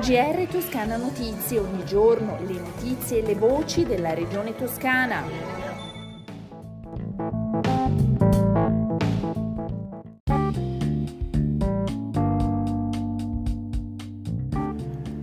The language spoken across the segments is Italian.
GR Toscana Notizie, ogni giorno le notizie e le voci della regione toscana.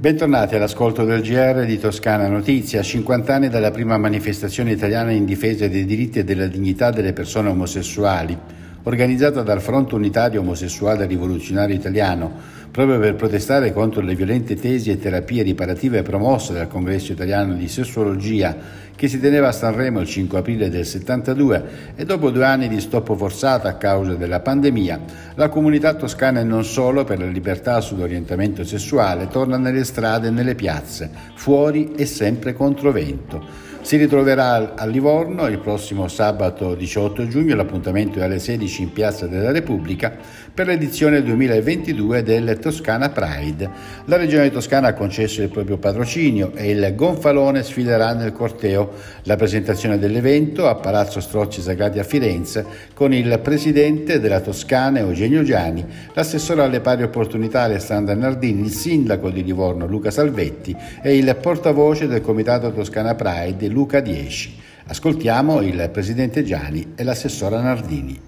Bentornati all'ascolto del GR di Toscana Notizia, a 50 anni dalla prima manifestazione italiana in difesa dei diritti e della dignità delle persone omosessuali, organizzata dal Fronte Unitario Omosessuale Rivoluzionario Italiano, proprio per protestare contro le violente tesi e terapie riparative promosse dal Congresso italiano di sessuologia che si teneva a Sanremo il 5 aprile del 72 e dopo due anni di stop forzato a causa della pandemia, la comunità toscana e non solo per la libertà sull'orientamento sessuale torna nelle strade e nelle piazze, fuori e sempre contro vento. Si ritroverà a Livorno il prossimo sabato 18 giugno, l'appuntamento è alle 16 in Piazza della Repubblica per l'edizione 2022 del Toscana Pride. La Regione Toscana ha concesso il proprio patrocinio e il Gonfalone sfiderà nel corteo la presentazione dell'evento a Palazzo Strozzi Sagrati a Firenze con il presidente della Toscana Eugenio Giani, l'assessore alle pari opportunità Alessandra Nardini, il sindaco di Livorno Luca Salvetti e il portavoce del Comitato Toscana Pride Luca Diesci. Ascoltiamo il presidente Giani e l'assessora Nardini.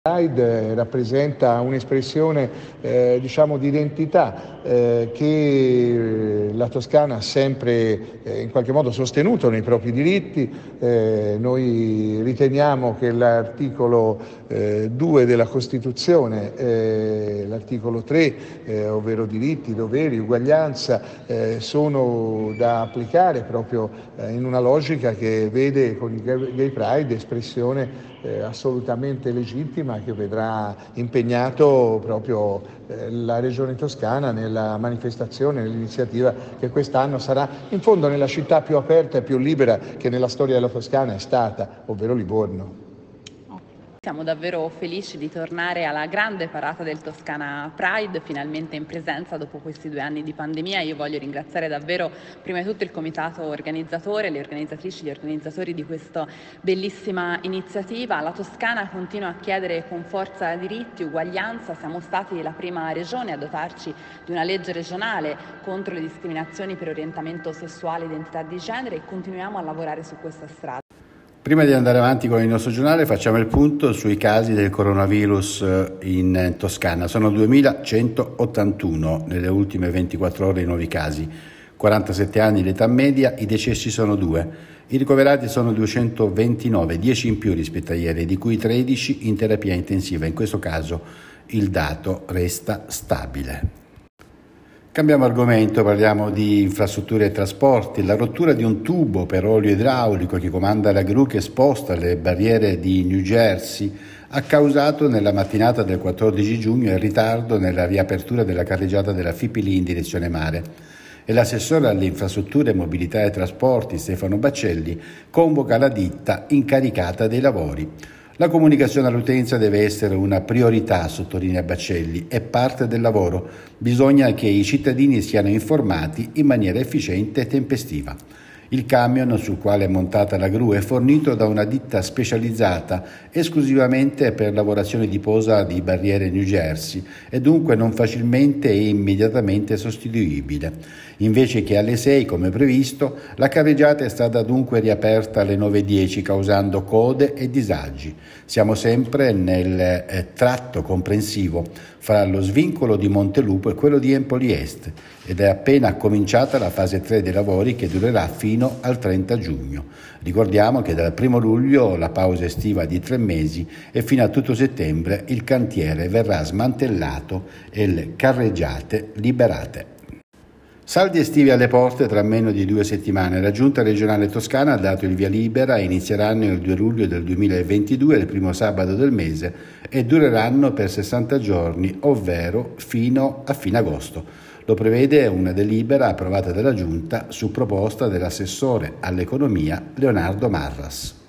Pride rappresenta un'espressione eh, diciamo, di identità eh, che la Toscana ha sempre eh, in qualche modo sostenuto nei propri diritti. Eh, noi riteniamo che l'articolo 2 eh, della Costituzione, l'articolo 3, ovvero diritti, doveri, uguaglianza, sono da applicare proprio in una logica che vede con il Gay Pride espressione assolutamente legittima ma che vedrà impegnato proprio la Regione Toscana nella manifestazione, nell'iniziativa che quest'anno sarà in fondo nella città più aperta e più libera che nella storia della Toscana è stata, ovvero Livorno. Siamo davvero felici di tornare alla grande parata del Toscana Pride, finalmente in presenza dopo questi due anni di pandemia. Io voglio ringraziare davvero prima di tutto il comitato organizzatore, le organizzatrici, gli organizzatori di questa bellissima iniziativa. La Toscana continua a chiedere con forza diritti, uguaglianza. Siamo stati la prima regione a dotarci di una legge regionale contro le discriminazioni per orientamento sessuale e identità di genere e continuiamo a lavorare su questa strada. Prima di andare avanti con il nostro giornale facciamo il punto sui casi del coronavirus eh, in Toscana. Sono 2181 nelle ultime 24 ore i nuovi casi, 47 anni l'età media, i decessi sono due. I ricoverati sono 229, 10 in più rispetto a ieri, di cui 13 in terapia intensiva. In questo caso il dato resta stabile. Cambiamo argomento, parliamo di infrastrutture e trasporti. La rottura di un tubo per olio idraulico che comanda la gru che sposta le barriere di New Jersey ha causato nella mattinata del 14 giugno il ritardo nella riapertura della carreggiata della Fipili in direzione mare. E l'assessore alle infrastrutture, mobilità e trasporti Stefano Baccelli convoca la ditta incaricata dei lavori. La comunicazione all'utenza deve essere una priorità, sottolinea Baccelli, è parte del lavoro. Bisogna che i cittadini siano informati in maniera efficiente e tempestiva. Il camion sul quale è montata la gru è fornito da una ditta specializzata esclusivamente per lavorazioni di posa di barriere New Jersey e dunque non facilmente e immediatamente sostituibile. Invece che alle 6 come previsto, la carreggiata è stata dunque riaperta alle 9.10 causando code e disagi. Siamo sempre nel eh, tratto comprensivo fra lo svincolo di Montelupo e quello di Empoli Est ed è appena cominciata la fase 3 dei lavori che durerà fino al 30 giugno. Ricordiamo che dal 1 luglio la pausa estiva di tre mesi e fino a tutto settembre il cantiere verrà smantellato e le carreggiate liberate. Saldi estivi alle porte tra meno di due settimane. La Giunta regionale toscana ha dato il via libera e inizieranno il 2 luglio del 2022, il primo sabato del mese, e dureranno per 60 giorni, ovvero fino a fine agosto. Lo prevede una delibera approvata dalla Giunta su proposta dell'assessore all'economia Leonardo Marras.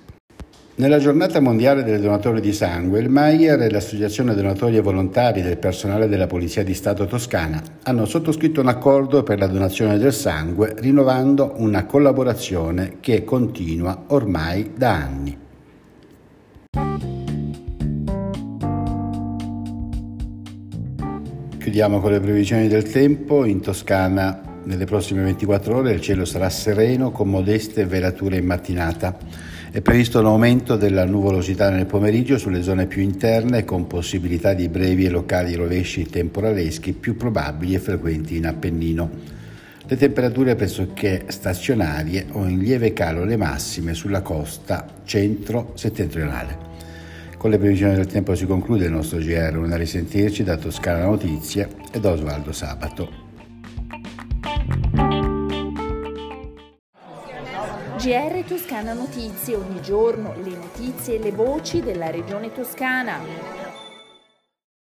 Nella giornata mondiale del donatore di sangue, il Maier e l'Associazione Donatori e Volontari del personale della Polizia di Stato toscana hanno sottoscritto un accordo per la donazione del sangue, rinnovando una collaborazione che continua ormai da anni. Chiudiamo con le previsioni del tempo. In Toscana nelle prossime 24 ore il cielo sarà sereno con modeste velature in mattinata. È previsto un aumento della nuvolosità nel pomeriggio sulle zone più interne con possibilità di brevi e locali rovesci temporaleschi più probabili e frequenti in Appennino. Le temperature pressoché stazionarie o in lieve calo le massime sulla costa centro-settentrionale. Con le previsioni del tempo si conclude il nostro GR, una risentirci da Toscana Notizie ed Osvaldo Sabato. GR Toscana Notizie, ogni giorno le notizie e le voci della regione toscana.